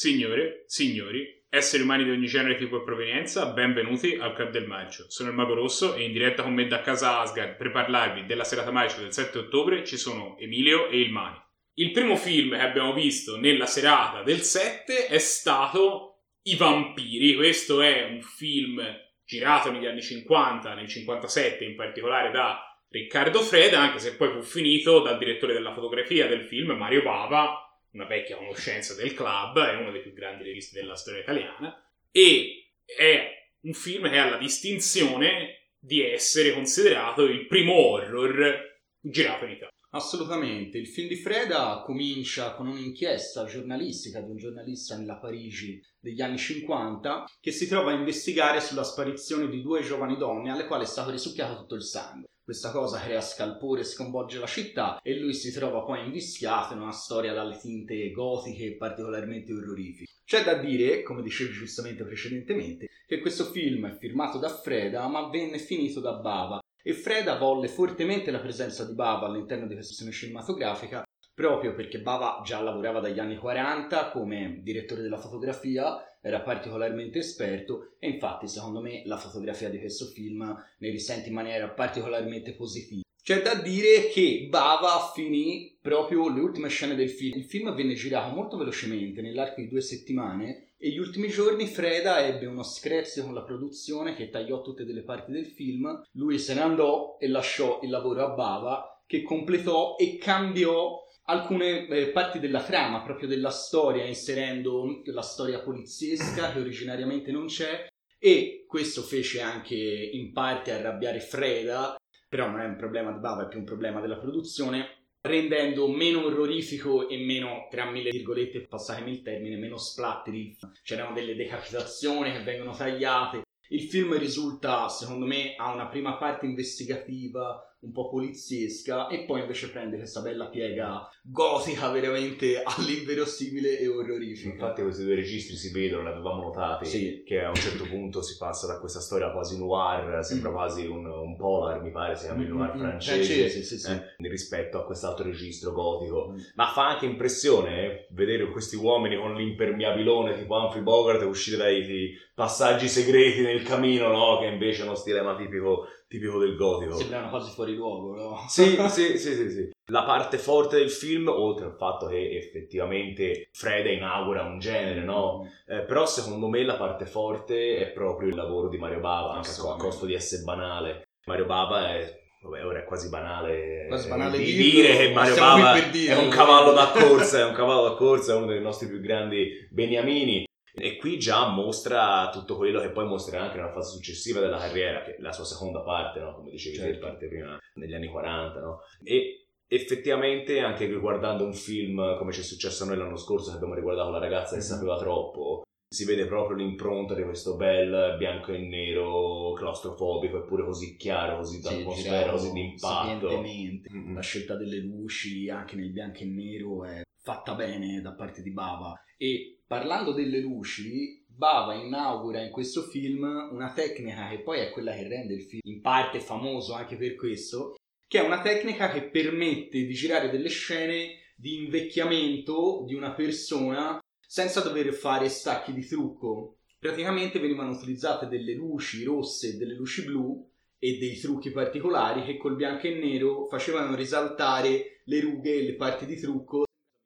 Signore, signori, esseri umani di ogni genere, tipo e provenienza, benvenuti al Club del Marcio. Sono il Mago Rosso e in diretta con me da casa Asgard per parlarvi della serata Marcio del 7 ottobre ci sono Emilio e il Mani. Il primo film che abbiamo visto nella serata del 7 è stato I Vampiri. Questo è un film girato negli anni 50, nel 57 in particolare da Riccardo Freda, anche se poi fu finito dal direttore della fotografia del film, Mario Bava, una vecchia conoscenza del club, è uno dei più grandi registi della storia italiana, e è un film che ha la distinzione di essere considerato il primo horror girato in Italia. Assolutamente, il film di Freda comincia con un'inchiesta giornalistica di un giornalista nella Parigi degli anni 50 che si trova a investigare sulla sparizione di due giovani donne alle quali è stato risucchiato tutto il sangue. Questa cosa crea scalpore e sconvolge la città e lui si trova poi invischiato in una storia dalle tinte gotiche e particolarmente orrorifiche. C'è da dire, come dicevi giustamente precedentemente, che questo film è firmato da Freda ma venne finito da Bava e Freda volle fortemente la presenza di Bava all'interno di questa sezione cinematografica proprio perché Bava già lavorava dagli anni 40 come direttore della fotografia, era particolarmente esperto e infatti secondo me la fotografia di questo film ne risente in maniera particolarmente positiva. C'è da dire che Bava finì proprio le ultime scene del film. Il film venne girato molto velocemente, nell'arco di due settimane, e gli ultimi giorni Freda ebbe uno screzio con la produzione che tagliò tutte delle parti del film. Lui se ne andò e lasciò il lavoro a Bava, che completò e cambiò alcune eh, parti della trama, proprio della storia, inserendo la storia poliziesca che originariamente non c'è. E questo fece anche in parte arrabbiare Freda, però non è un problema di Bava, è più un problema della produzione, rendendo meno orrorifico e meno, tra mille virgolette, passatemi il termine, meno splattery. C'erano delle decapitazioni che vengono tagliate. Il film risulta, secondo me, ha una prima parte investigativa un po' poliziesca e poi invece prende questa bella piega gotica veramente all'inverosimile e orrorifica. Infatti questi due registri si vedono, l'avevamo notati, Sì. che a un certo punto si passa da questa storia quasi noir, sembra Mm. quasi un, un polar, mi pare, si chiama il noir Mm, mm, francese, francese, sì, sì. eh, rispetto a quest'altro registro gotico. Mm. Ma fa anche impressione eh, vedere questi uomini con l'impermeabilone tipo Humphrey Bogart uscire dai passaggi segreti nel camino, no? Che invece è uno stilema tipico, tipico del gotico. Sembrano quasi fuori luogo, no? Sì, sì, sì, sì, sì. La parte forte del film, oltre al fatto che effettivamente Freda inaugura un genere, no? Eh, però secondo me la parte forte è proprio il lavoro di Mario Bava, anche a costo di essere banale. Mario Bava è... Vabbè, ora è quasi banale, Quasi eh, banale di dire che ma Mario Bava è un cavallo da corsa, è un cavallo da corsa, è uno dei nostri più grandi beniamini. E qui già mostra tutto quello che poi mostrerà anche nella fase successiva della carriera, che è la sua seconda parte, no? come dicevi te, Certo. parte prima negli anni 40. No? E effettivamente anche riguardando un film come ci è successo a noi l'anno scorso che abbiamo riguardato La ragazza che Mhm. sapeva troppo, si vede proprio l'impronta di questo bel bianco e nero claustrofobico, eppure così chiaro, così d'atmosfera, girato così d'impatto. Mm-mm. La scelta delle luci, anche nel bianco e nero, è fatta bene da parte di Bava. E parlando delle luci, Bava inaugura in questo film una tecnica che poi è quella che rende il film in parte famoso anche per questo, che è una tecnica che permette di girare delle scene di invecchiamento di una persona senza dover fare stacchi di trucco. Praticamente venivano utilizzate delle luci rosse e delle luci blu e dei trucchi particolari che col bianco e nero facevano risaltare le rughe e le parti di trucco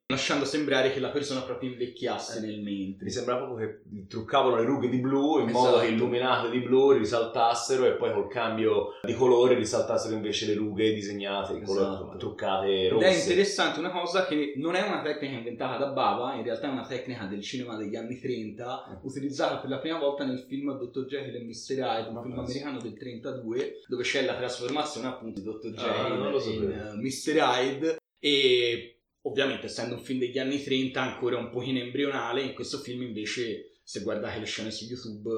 lasciando sembrare che la persona proprio invecchiasse nel mentre. Mi sembra proprio che truccavano le rughe di blu in modo Esatto. che illuminate di blu risaltassero e poi col cambio di colore risaltassero invece le rughe disegnate, in colore- Esatto. insomma, truccate Ed rosse. è interessante una cosa che non è una tecnica inventata da Bava, in realtà è una tecnica del cinema degli anni 30, utilizzata per la prima volta nel film Dr. Jekyll e Mr. Hyde, un film americano del 32, dove c'è la trasformazione appunto di Dr. Ah, Jekyll sapevo. in eh, Mr. Hyde e ovviamente essendo un film degli anni 30 ancora un pochino embrionale, in questo film invece se guardate le scene su YouTube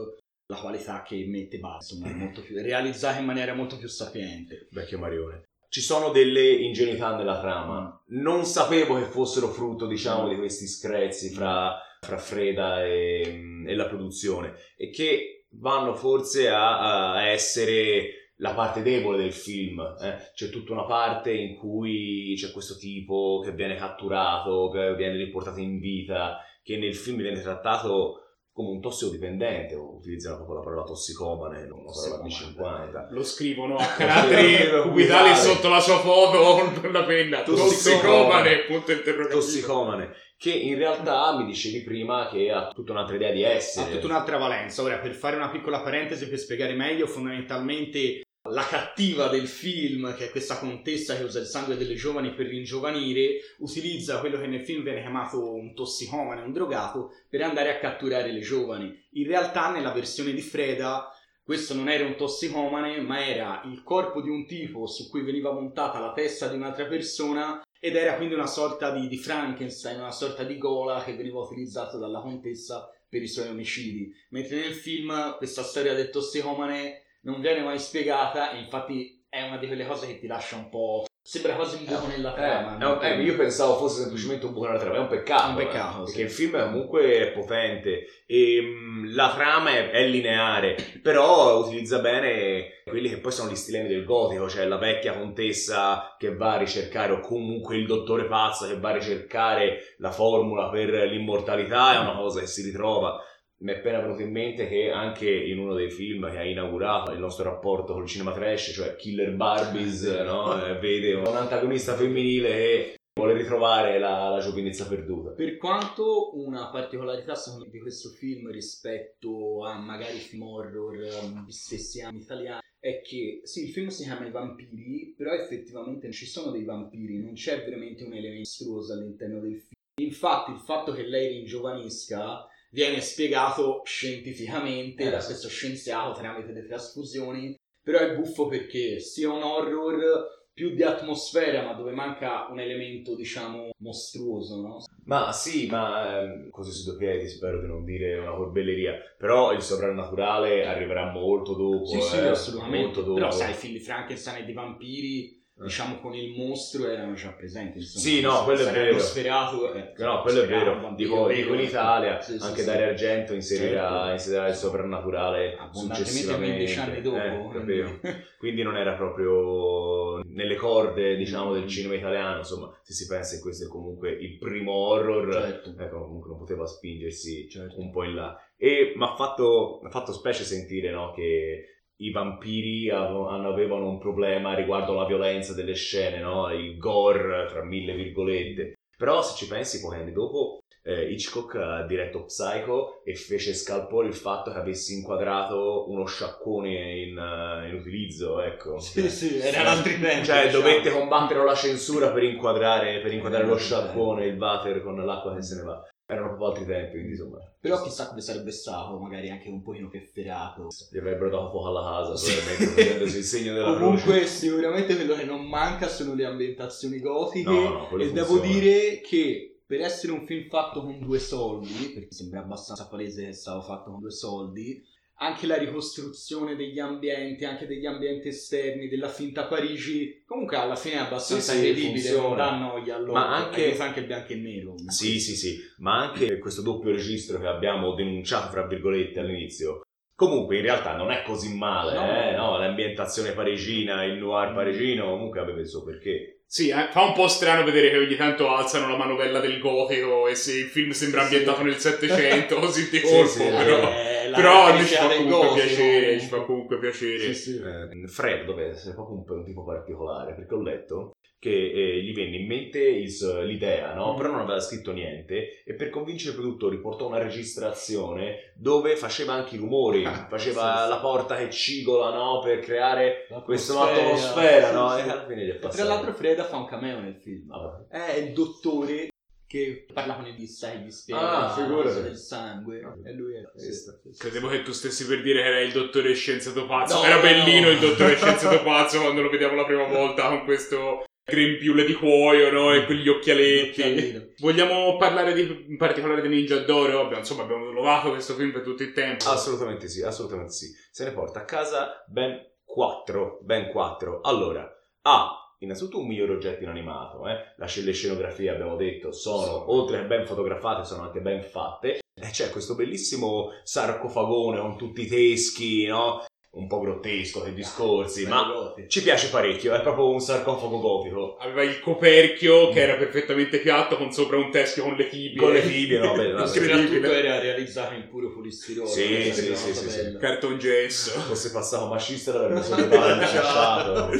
la qualità che mette insomma è molto più realizzata in maniera molto più sapiente. Vecchio Marione. Ci sono delle ingenuità nella trama. Non sapevo che fossero frutto, diciamo, di questi screzi fra, fra Freda e, e la produzione e che vanno forse a, a essere la parte debole del film. eh. C'è tutta una parte in cui c'è questo tipo che viene catturato, che viene riportato in vita, che nel film viene trattato come un tossicodipendente, utilizzano proprio la parola tossicomane, non la parola B50. Lo scrivono a caratteri cubitali sotto la sua foto con la penna. Tossicomane, punto interrogativo. Tossicomane, che in realtà mi dicevi prima che ha tutta un'altra idea di essere. Ha tutta un'altra valenza. Ora, per fare una piccola parentesi, per spiegare meglio, fondamentalmente la cattiva del film, che è questa contessa che usa il sangue delle giovani per ringiovanire, utilizza quello che nel film viene chiamato un tossicomane, un drogato, per andare a catturare le giovani. In realtà, nella versione di Freda, questo non era un tossicomane, ma era il corpo di un tipo su cui veniva montata la testa di un'altra persona ed era quindi una sorta di, di Frankenstein, una sorta di gola che veniva utilizzata dalla contessa per i suoi omicidi. Mentre nel film questa storia del tossicomane non viene mai spiegata e infatti è una di quelle cose che ti lascia un po'... Sembra quasi un buco nella trama. Eh, eh, io pensavo fosse semplicemente un buco nella trama, è un peccato. Un peccato, eh, sì. Perché il film è comunque potente e mh, la trama è, è lineare, però utilizza bene quelli che poi sono gli stilemi del gotico, cioè la vecchia contessa che va a ricercare o comunque il dottore pazzo che va a ricercare la formula per l'immortalità, è una cosa che si ritrova mi è appena venuto in mente che anche in uno dei film che ha inaugurato il nostro rapporto col cinema trash, cioè Killer Barbies, no? Eh, vede un antagonista femminile che vuole ritrovare la, la giovinezza perduta. Per quanto una particolarità secondo me di questo film rispetto a magari film horror um, di stessi anni italiani è che sì, il film si chiama I vampiri, però effettivamente non ci sono dei vampiri, non c'è veramente un elemento mostruoso all'interno del film. Infatti il fatto che lei ringiovanisca viene spiegato scientificamente Eh. da questo scienziato tramite le trasfusioni, però è buffo perché sia un horror più di atmosfera, ma dove manca un elemento, diciamo, mostruoso, no? Ma sì, ma ehm, così su due piedi spero di non dire una corbelleria, però il soprannaturale arriverà molto dopo. Sì, sì, eh, assolutamente. Molto dopo. Però sai, i film di Frankenstein e di vampiri, diciamo con il mostro, erano già presenti. Insomma. Sì, no, quello è vero. sferato. eh, No, quello è vero. Dico, dico in Italia, Sì, sì, anche sì. Dario Argento inserirà, Certo. inserirà il soprannaturale successivamente. 15 anni dopo. Eh, quindi- non era proprio nelle corde, diciamo, del cinema italiano. Insomma, se si pensa che questo è comunque il primo horror, certo. ecco, comunque non poteva spingersi certo. un po' in là. E mi ha fatto, fatto specie sentire no, che i vampiri avevano un problema riguardo la violenza delle scene, no? il gore, tra mille virgolette. Però se ci pensi, pochi anni dopo, eh, Hitchcock ha diretto Psycho e fece scalpore il fatto che avessi inquadrato uno sciaccone in, eh, in utilizzo, ecco. Sì, sì, erano altri tempi. Cioè, diciamo. dovette combattere la censura per inquadrare, per inquadrare lo Eh, sciacquone, il water con l'acqua che se ne va. Erano proprio altri tempi, quindi insomma. Però chissà come sarebbe stato, magari anche un pochino più ferrato. Gli avrebbero dato fuoco alla casa, probabilmente, facendosi il segno della croce. Comunque, sicuramente quello che non manca sono le ambientazioni gotiche. No, no, e devo dire che per essere un film fatto con due soldi, perché sembra abbastanza palese che è stato fatto con due soldi, anche la ricostruzione degli ambienti, anche degli ambienti esterni, della finta Parigi, comunque alla fine è abbastanza Sì, sì, credibile, funziona. non dà noia allora. Ma anche- Aiuta anche il bianco e nero. Sì, sì, sì, ma anche questo doppio registro che abbiamo denunciato, fra virgolette, all'inizio. Comunque, in realtà non è così male, No. eh, no? L'ambientazione parigina, il noir parigino, comunque aveva il suo perché. Sì, eh, fa un po' strano vedere che ogni tanto alzano la manovella del gotico e se il film sembra Sì. ambientato nel Settecento così di Sì, colpo, sì, però, Eh, la però ci fa comunque piacere, ci fa comunque piacere. Sì, sì. Eh, Fred doveva essere proprio un, un tipo particolare, perché ho letto che eh, gli venne in mente il- l'idea, no? Mm. però non aveva scritto niente e per convincere i produttori portò una registrazione dove faceva anche i rumori, Ah, faceva sì, sì. la porta che cigola no? per creare questa atmosfera, sì, no? sì. e alla fine gli è E passato. tra l'altro Freda fa un cameo nel film. Ah, È il dottore che parla con il lista e gli spiega Ah, figurati. del sangue. Ah. E lui. Sì, sì, sì. Credevo che tu stessi per dire che era il dottore scienziato pazzo. No, era no, bellino no. il dottore scienziato pazzo quando lo vediamo la prima volta con questo grempiule di cuoio, no? E quegli occhialetti. Occhialino. Vogliamo parlare di, in particolare di Ninja D'Oro? Abbiamo, insomma, abbiamo lodato questo film per tutto il tempo. Assolutamente sì, assolutamente sì. Se ne porta a casa ben 4, ben 4. Allora, A, innanzitutto un miglior oggetto in animato, eh? La le scenografie abbiamo detto sono, Sono. oltre che ben fotografate, sono anche ben fatte. E c'è questo bellissimo sarcofagone con tutti i teschi, no? Un po' grottesco nei discorsi, Ah, ma gotico. ci piace parecchio, è proprio un sarcofago gotico. Aveva il coperchio che era perfettamente piatto con sopra un teschio con le tibie. Con le tibie, no, beh. Soprattutto era realizzato in puro polistirolo. Sì, sì, sì, sì, sì. Cartongesso. fosse passato mascista l'avrebbe sollevato e.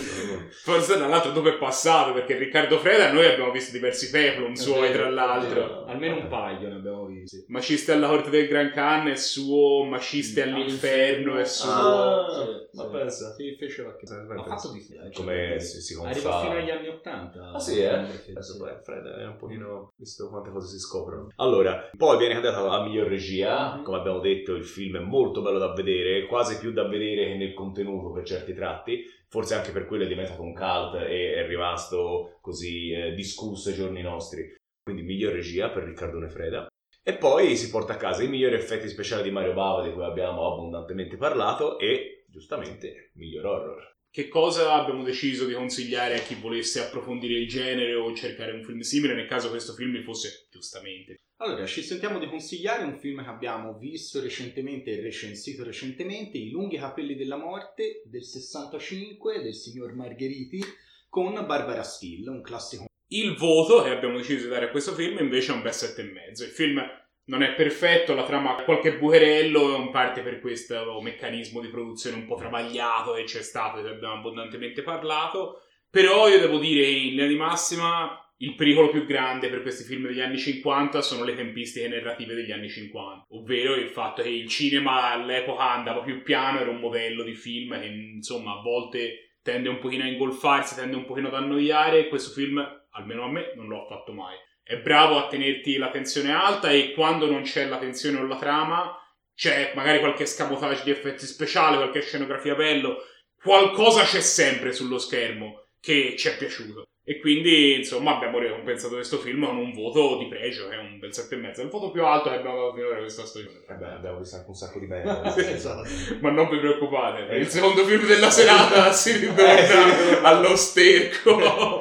Forse tra l'altro dopo è passato perché Riccardo Freda noi abbiamo visto diversi peplum suoi tra l'altro. Almeno un paio ne abbiamo visti. Maciste alla corte del Gran Khan è suo, Maciste Mm, all'inferno è suo. Ah, Sì, ma sì. pensa. Sì, fece qualche... Ha fatto di sì. Come si, si Arriva confà. fino agli anni 80. Ah sì, eh? Adesso poi Fred è un pochino visto quante cose si scoprono. Allora, poi viene candidato a miglior regia, Mhm. come abbiamo detto il film è molto bello da vedere, quasi più da vedere che nel contenuto per certi tratti, forse anche per quello è diventato un cult e è rimasto così eh, discusso ai giorni nostri. Quindi miglior regia per Riccardo Nefreda. E poi si porta a casa i migliori effetti speciali di Mario Bava di cui abbiamo abbondantemente parlato e giustamente miglior horror. Che cosa abbiamo deciso di consigliare a chi volesse approfondire il genere o cercare un film simile nel caso questo film vi fosse giustamente? Allora, ci sentiamo di consigliare un film che abbiamo visto recentemente e recensito recentemente, I lunghi capelli della morte del 65 del signor Margheriti con Barbara Steele, un classico. Il voto che abbiamo deciso di dare a questo film invece è un bel 7,5. Il film non è perfetto, la trama ha qualche bucherello, in parte per questo meccanismo di produzione un po' travagliato che c'è stato, che abbiamo abbondantemente parlato. Però io devo dire che in linea di massima il pericolo più grande per questi film degli anni 50 sono le tempistiche narrative degli anni 50, ovvero il fatto che il cinema all'epoca andava più piano, era un modello di film che insomma a volte tende un pochino a ingolfarsi, tende un pochino ad annoiare e questo film, almeno a me, non l'ho fatto mai. È bravo a tenerti la tensione alta e quando non c'è la tensione o la trama c'è magari qualche scamotage di effetti speciali, qualche scenografia bello, qualcosa c'è sempre sullo schermo che ci è piaciuto. E quindi, insomma, abbiamo ricompensato questo film con un voto di pregio, che è un bel 7,5. Il voto più alto che abbiamo dato finora a questa stagione. Eh beh, abbiamo visto anche un sacco di merda. Esatto. Ma non vi preoccupate, per il secondo film della serata si ritorna Eh, ritorna. allo sterco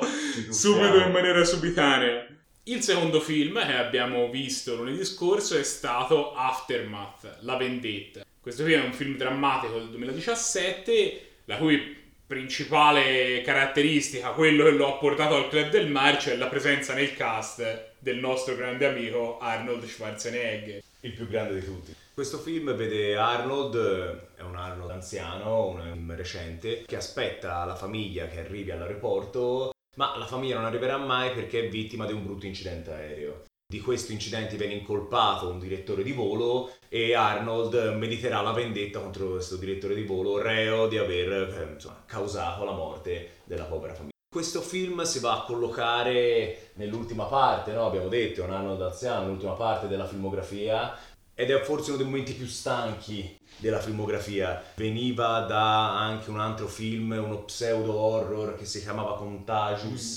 subito in maniera subitanea. Il secondo film che abbiamo visto lunedì scorso è stato Aftermath, La vendetta. Questo film è un film drammatico del 2017, la cui principale caratteristica, quello che lo ha portato al Club del Marcio, è la presenza nel cast del nostro grande amico Arnold Schwarzenegger. il più grande di tutti. Questo film vede Arnold, è un Arnold anziano, un recente, che aspetta la famiglia che arrivi all'aeroporto, ma la famiglia non arriverà mai perché è vittima di un brutto incidente aereo. Di questo incidente viene incolpato un direttore di volo e Arnold mediterà la vendetta contro questo direttore di volo, reo di aver eh, insomma, causato la morte della povera famiglia. Questo film si va a collocare nell'ultima parte, no? abbiamo detto, è un Arnold anziano, l'ultima parte della filmografia, ed è forse uno dei momenti più stanchi della filmografia. Veniva da anche un altro film, uno pseudo horror che si chiamava Contagious,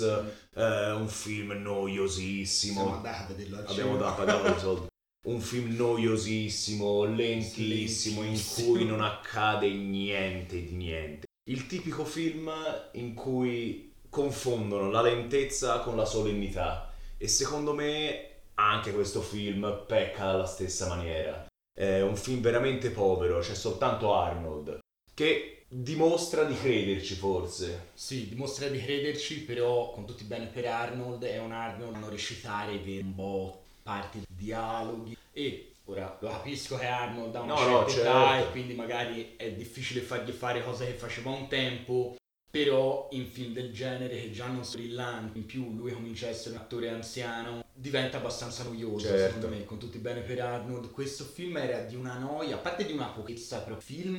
eh, un film noiosissimo. Siamo andati a vederlo al Abbiamo dato i soldi. Un film noiosissimo, lentissimo, in cui non accade niente di niente. Il tipico film in cui confondono la lentezza con la solennità. E secondo me anche questo film pecca alla stessa maniera. È un film veramente povero, c'è soltanto Arnold, che dimostra di crederci forse. Sì, dimostra di crederci, però con tutti i bene per Arnold, è un Arnold a non recitare un po' parti di dialoghi e ora lo capisco che Arnold ha una No, no, certa età certo. e quindi magari è difficile fargli fare cose che faceva un tempo, però in film del genere che già non sono brillanti, in più lui comincia a essere un attore anziano, diventa abbastanza noioso Certo. secondo me, con tutti i bene per Arnold. Questo film era di una noia, a parte di una pochezza, però film...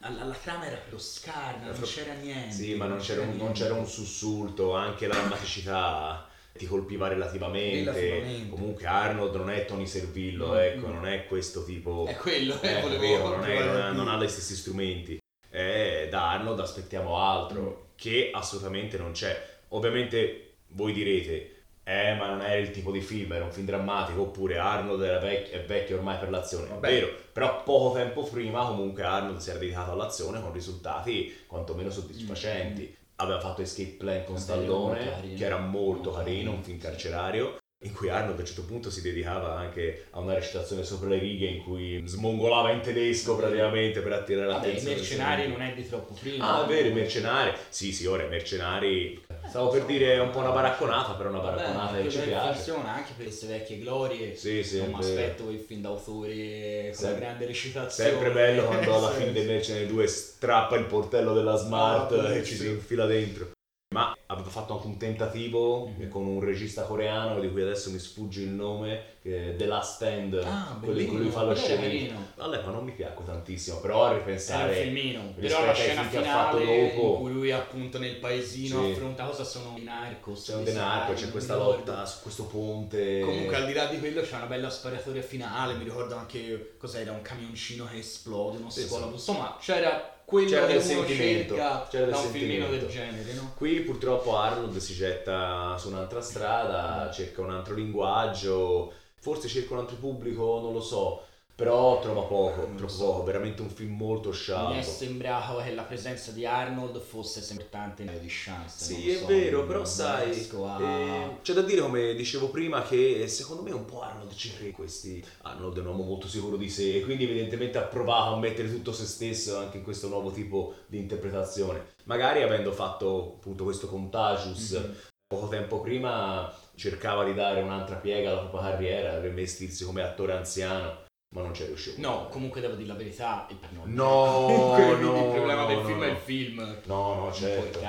La, la trama era proprio scarna, non Era c'era niente. Sì, ma non c'era, un, non c'era un sussulto, anche la drammaticità ti colpiva relativamente. Relativamente. Comunque Arnold non è Tony Servillo, Mm, ecco, mm. non è questo tipo... È quello, Eh, eh, è volevo vero, non, è- non ha, non ha gli stessi strumenti. E da Arnold aspettiamo altro, Mm. che assolutamente non c'è. Ovviamente voi direte, eh, ma non era il tipo di film, era un film drammatico, oppure Arnold era vec- è vecchio ormai per l'azione. Vabbè. È vero, però poco tempo prima comunque Arnold si era dedicato all'azione con risultati quantomeno soddisfacenti. Aveva fatto Escape Plan con Vabbè, Stallone, che era molto carino, un film carcerario. In cui Arnold a un certo punto si dedicava anche a una recitazione sopra le righe in cui smongolava in tedesco praticamente per attirare Vabbè, i l'attenzione. mercenari non è di troppo prima. Ah, è vero, i mercenari. Sì, sì, ora i mercenari. Stavo per dire è un po' una baracconata, però una baracconata Vabbè, che ci piace. funziona anche per queste vecchie glorie. Sì, sì, non mi aspetto il film d'autore con la grande recitazione. Sempre bello quando alla fine dei Mercenari 2 strappa il portello della Smart Ah, e ci si infila dentro. Ma aveva fatto anche un tentativo Mhm. con un regista coreano di cui adesso mi sfugge il nome, The Last Stand, Ah, quello in cui lui fa lo carino. All'epoca non mi piacque tantissimo, però a Era un ripensare filmino, però la scena film che ha fatto finale dopo- in cui lui appunto nel paesino Sì. affronta cosa sono i narcos. c'è un armi, c'è questa ricordo. lotta su questo ponte. Comunque al di là di quello c'è una bella sparatoria finale, mi ricordo anche cos'era, un camioncino che esplode, non Sì, so sì. insomma c'era quello C'era che del sentimento, cerca c'era del da un filmino del sentimento. genere, no? Qui purtroppo Arnold si getta su un'altra strada, cerca un altro linguaggio, forse cerca un altro pubblico, non lo so, però trova poco, lo troppo so. poco, veramente un film molto Mi è sembrato che la presenza di Arnold fosse importante nelle di chance. Sì, è so, vero, però sai, a- eh, c'è da dire come dicevo prima che secondo me un po' Arnold ci crede in questi. Arnold è un uomo molto sicuro di sé e quindi evidentemente ha provato a mettere tutto se stesso anche in questo nuovo tipo di interpretazione. Magari avendo fatto appunto questo contagius Mhm. poco tempo prima cercava di dare un'altra piega alla propria carriera, rivestirsi come attore anziano, ma non ci è riuscito. No, comunque devo dire la verità, il, no, No, no, il problema no, del no, film è no. il film. No, no, certo.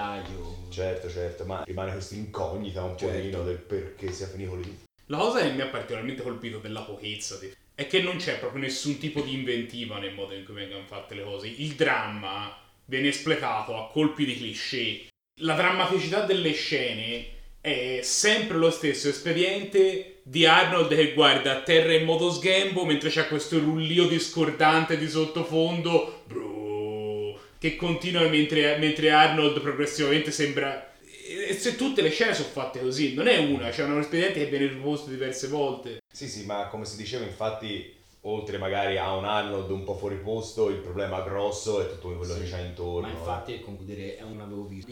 Certo, certo, ma rimane questa incognita un Certo. pochino del perché sia finito lì. La cosa che mi ha particolarmente colpito della pochezza di- è che non c'è proprio nessun tipo di inventiva nel modo in cui vengono fatte le cose. Il dramma viene espletato a colpi di cliché. La drammaticità delle scene è sempre lo stesso espediente di Arnold che guarda a terra in modo sghembo mentre c'è questo rullio discordante di sottofondo bro, che continua mentre, mentre Arnold progressivamente sembra... E se tutte le scene sono fatte così, non è una, c'è un espediente che viene riposto diverse volte. Sì, sì, ma come si diceva, infatti, oltre magari a un Arnold un po' fuori posto, il problema grosso è tutto quello Sì, che c'è intorno. Ma eh. infatti, per concludere, è una visto.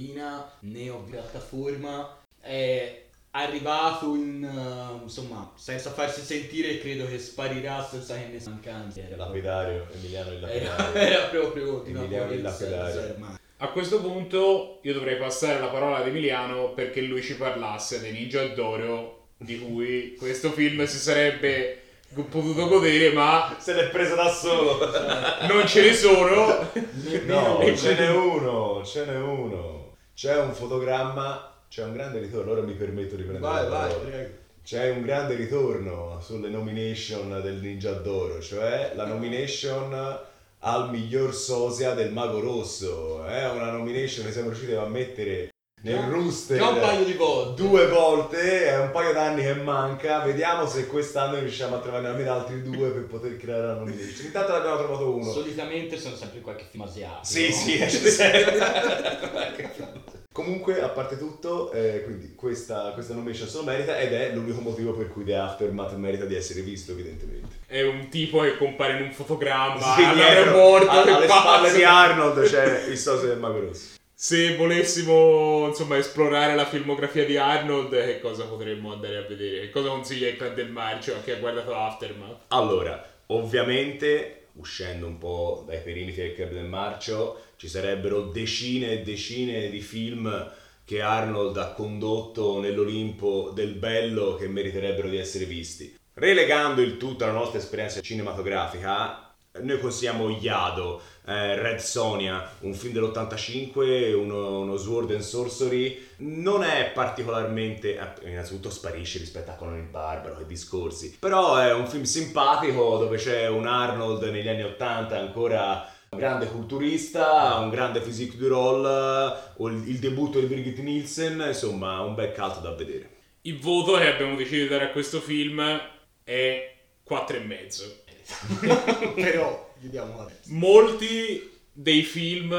neo piattaforma, è arrivato in, eh, insomma, senza farsi sentire, credo che sparirà senza che ne mancanza. Era, Lapidario, Emiliano il era, lapidario. era proprio di Emiliano il lapidario. A questo punto io dovrei passare la parola ad Emiliano perché lui ci parlasse dei Ninja d'Oro di cui questo film si sarebbe potuto godere ma Se l'è preso da solo. non ce ne sono. no, ce n'è uno, ce n'è uno. C'è un fotogramma, c'è un grande ritorno, ora mi permetto di prendere Vai, la vai, parola. C'è un grande ritorno sulle nomination del Ninja d'Oro, cioè la nomination al miglior sosia del Mago Rosso. È una nomination che siamo riusciti a mettere nel Già- rooster Già un paio di volte. due volte, è un paio d'anni che manca. Vediamo se quest'anno riusciamo a trovare almeno altri due per poter creare la nomination. Intanto ne abbiamo trovato uno. Solitamente sono sempre qualche film asiatico. Sì, no? sì, esce sempre. Comunque, a parte tutto, eh, quindi questa, questa nomination se lo merita ed è l'unico motivo per cui The Aftermath merita di essere visto, evidentemente. È un tipo che compare in un fotogramma Sì, all'aeroporto dietro, che a- alle spalle di Arnold c'è il sosia del Mago Rosso. Se volessimo insomma esplorare la filmografia di Arnold, che cosa potremmo andare a vedere? Che cosa consiglia il Club del Marcio a chi ha guardato Aftermath? Allora, ovviamente, uscendo un po' dai perimetri del Club del Marcio, ci sarebbero decine e decine di film che Arnold ha condotto nell'Olimpo del bello che meriterebbero di essere visti. Relegando il tutto alla nostra esperienza cinematografica, noi consigliamo Iado, eh, Red Sonia, un film dell'85, uno, uno Sword and Sorcery. Non è particolarmente. eh, Innanzitutto sparisce rispetto a Conan il Barbaro e discorsi. Però è un film simpatico dove c'è un Arnold negli anni 80 ancora. Un grande culturista, un grande physique du role, il, debutto di Brigitte Nielsen, insomma, un bel caldo da vedere. Il voto che abbiamo deciso di dare a questo film è 4,5. Però gli diamo la Molti dei film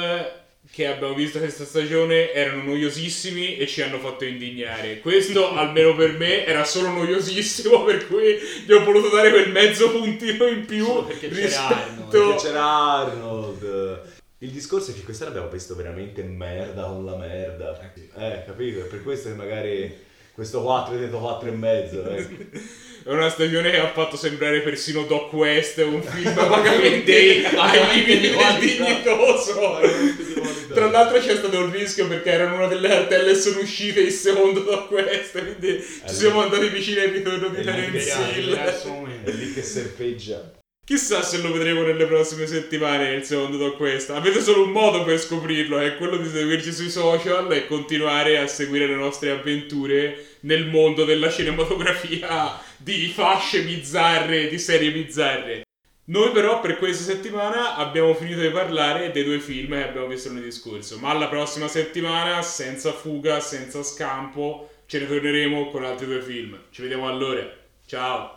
che abbiamo visto questa stagione erano noiosissimi e ci hanno fatto indignare. Questo, almeno per me, era solo noiosissimo, per cui gli ho voluto dare quel mezzo puntino in più Solo perché c'era rispetto... Arnold, Perché c'era Arnold. Il discorso è che quest'anno abbiamo visto veramente merda con la merda. Eh, capito? È per questo che magari questo 4 è detto 4 e mezzo. Eh. È una stagione che ha fatto sembrare persino Doc West un film vagamente ai limiti del dignitoso. Tra l'altro c'è stato un rischio perché erano una delle cartelle e sono uscite il secondo Doc West, quindi ci siamo andati vicini al ritorno di Terence Hill. È lì che serpeggia. Chissà se lo vedremo nelle prossime settimane il secondo Doc West. Avete solo un modo per scoprirlo, è quello di seguirci sui social e continuare a seguire le nostre avventure nel mondo della cinematografia di fasce bizzarre, di serie bizzarre. Noi però per questa settimana abbiamo finito di parlare dei due film che abbiamo visto lunedì scorso, ma la prossima settimana, senza fuga, senza scampo, ce ne torneremo con altri due film. Ci vediamo allora. Ciao!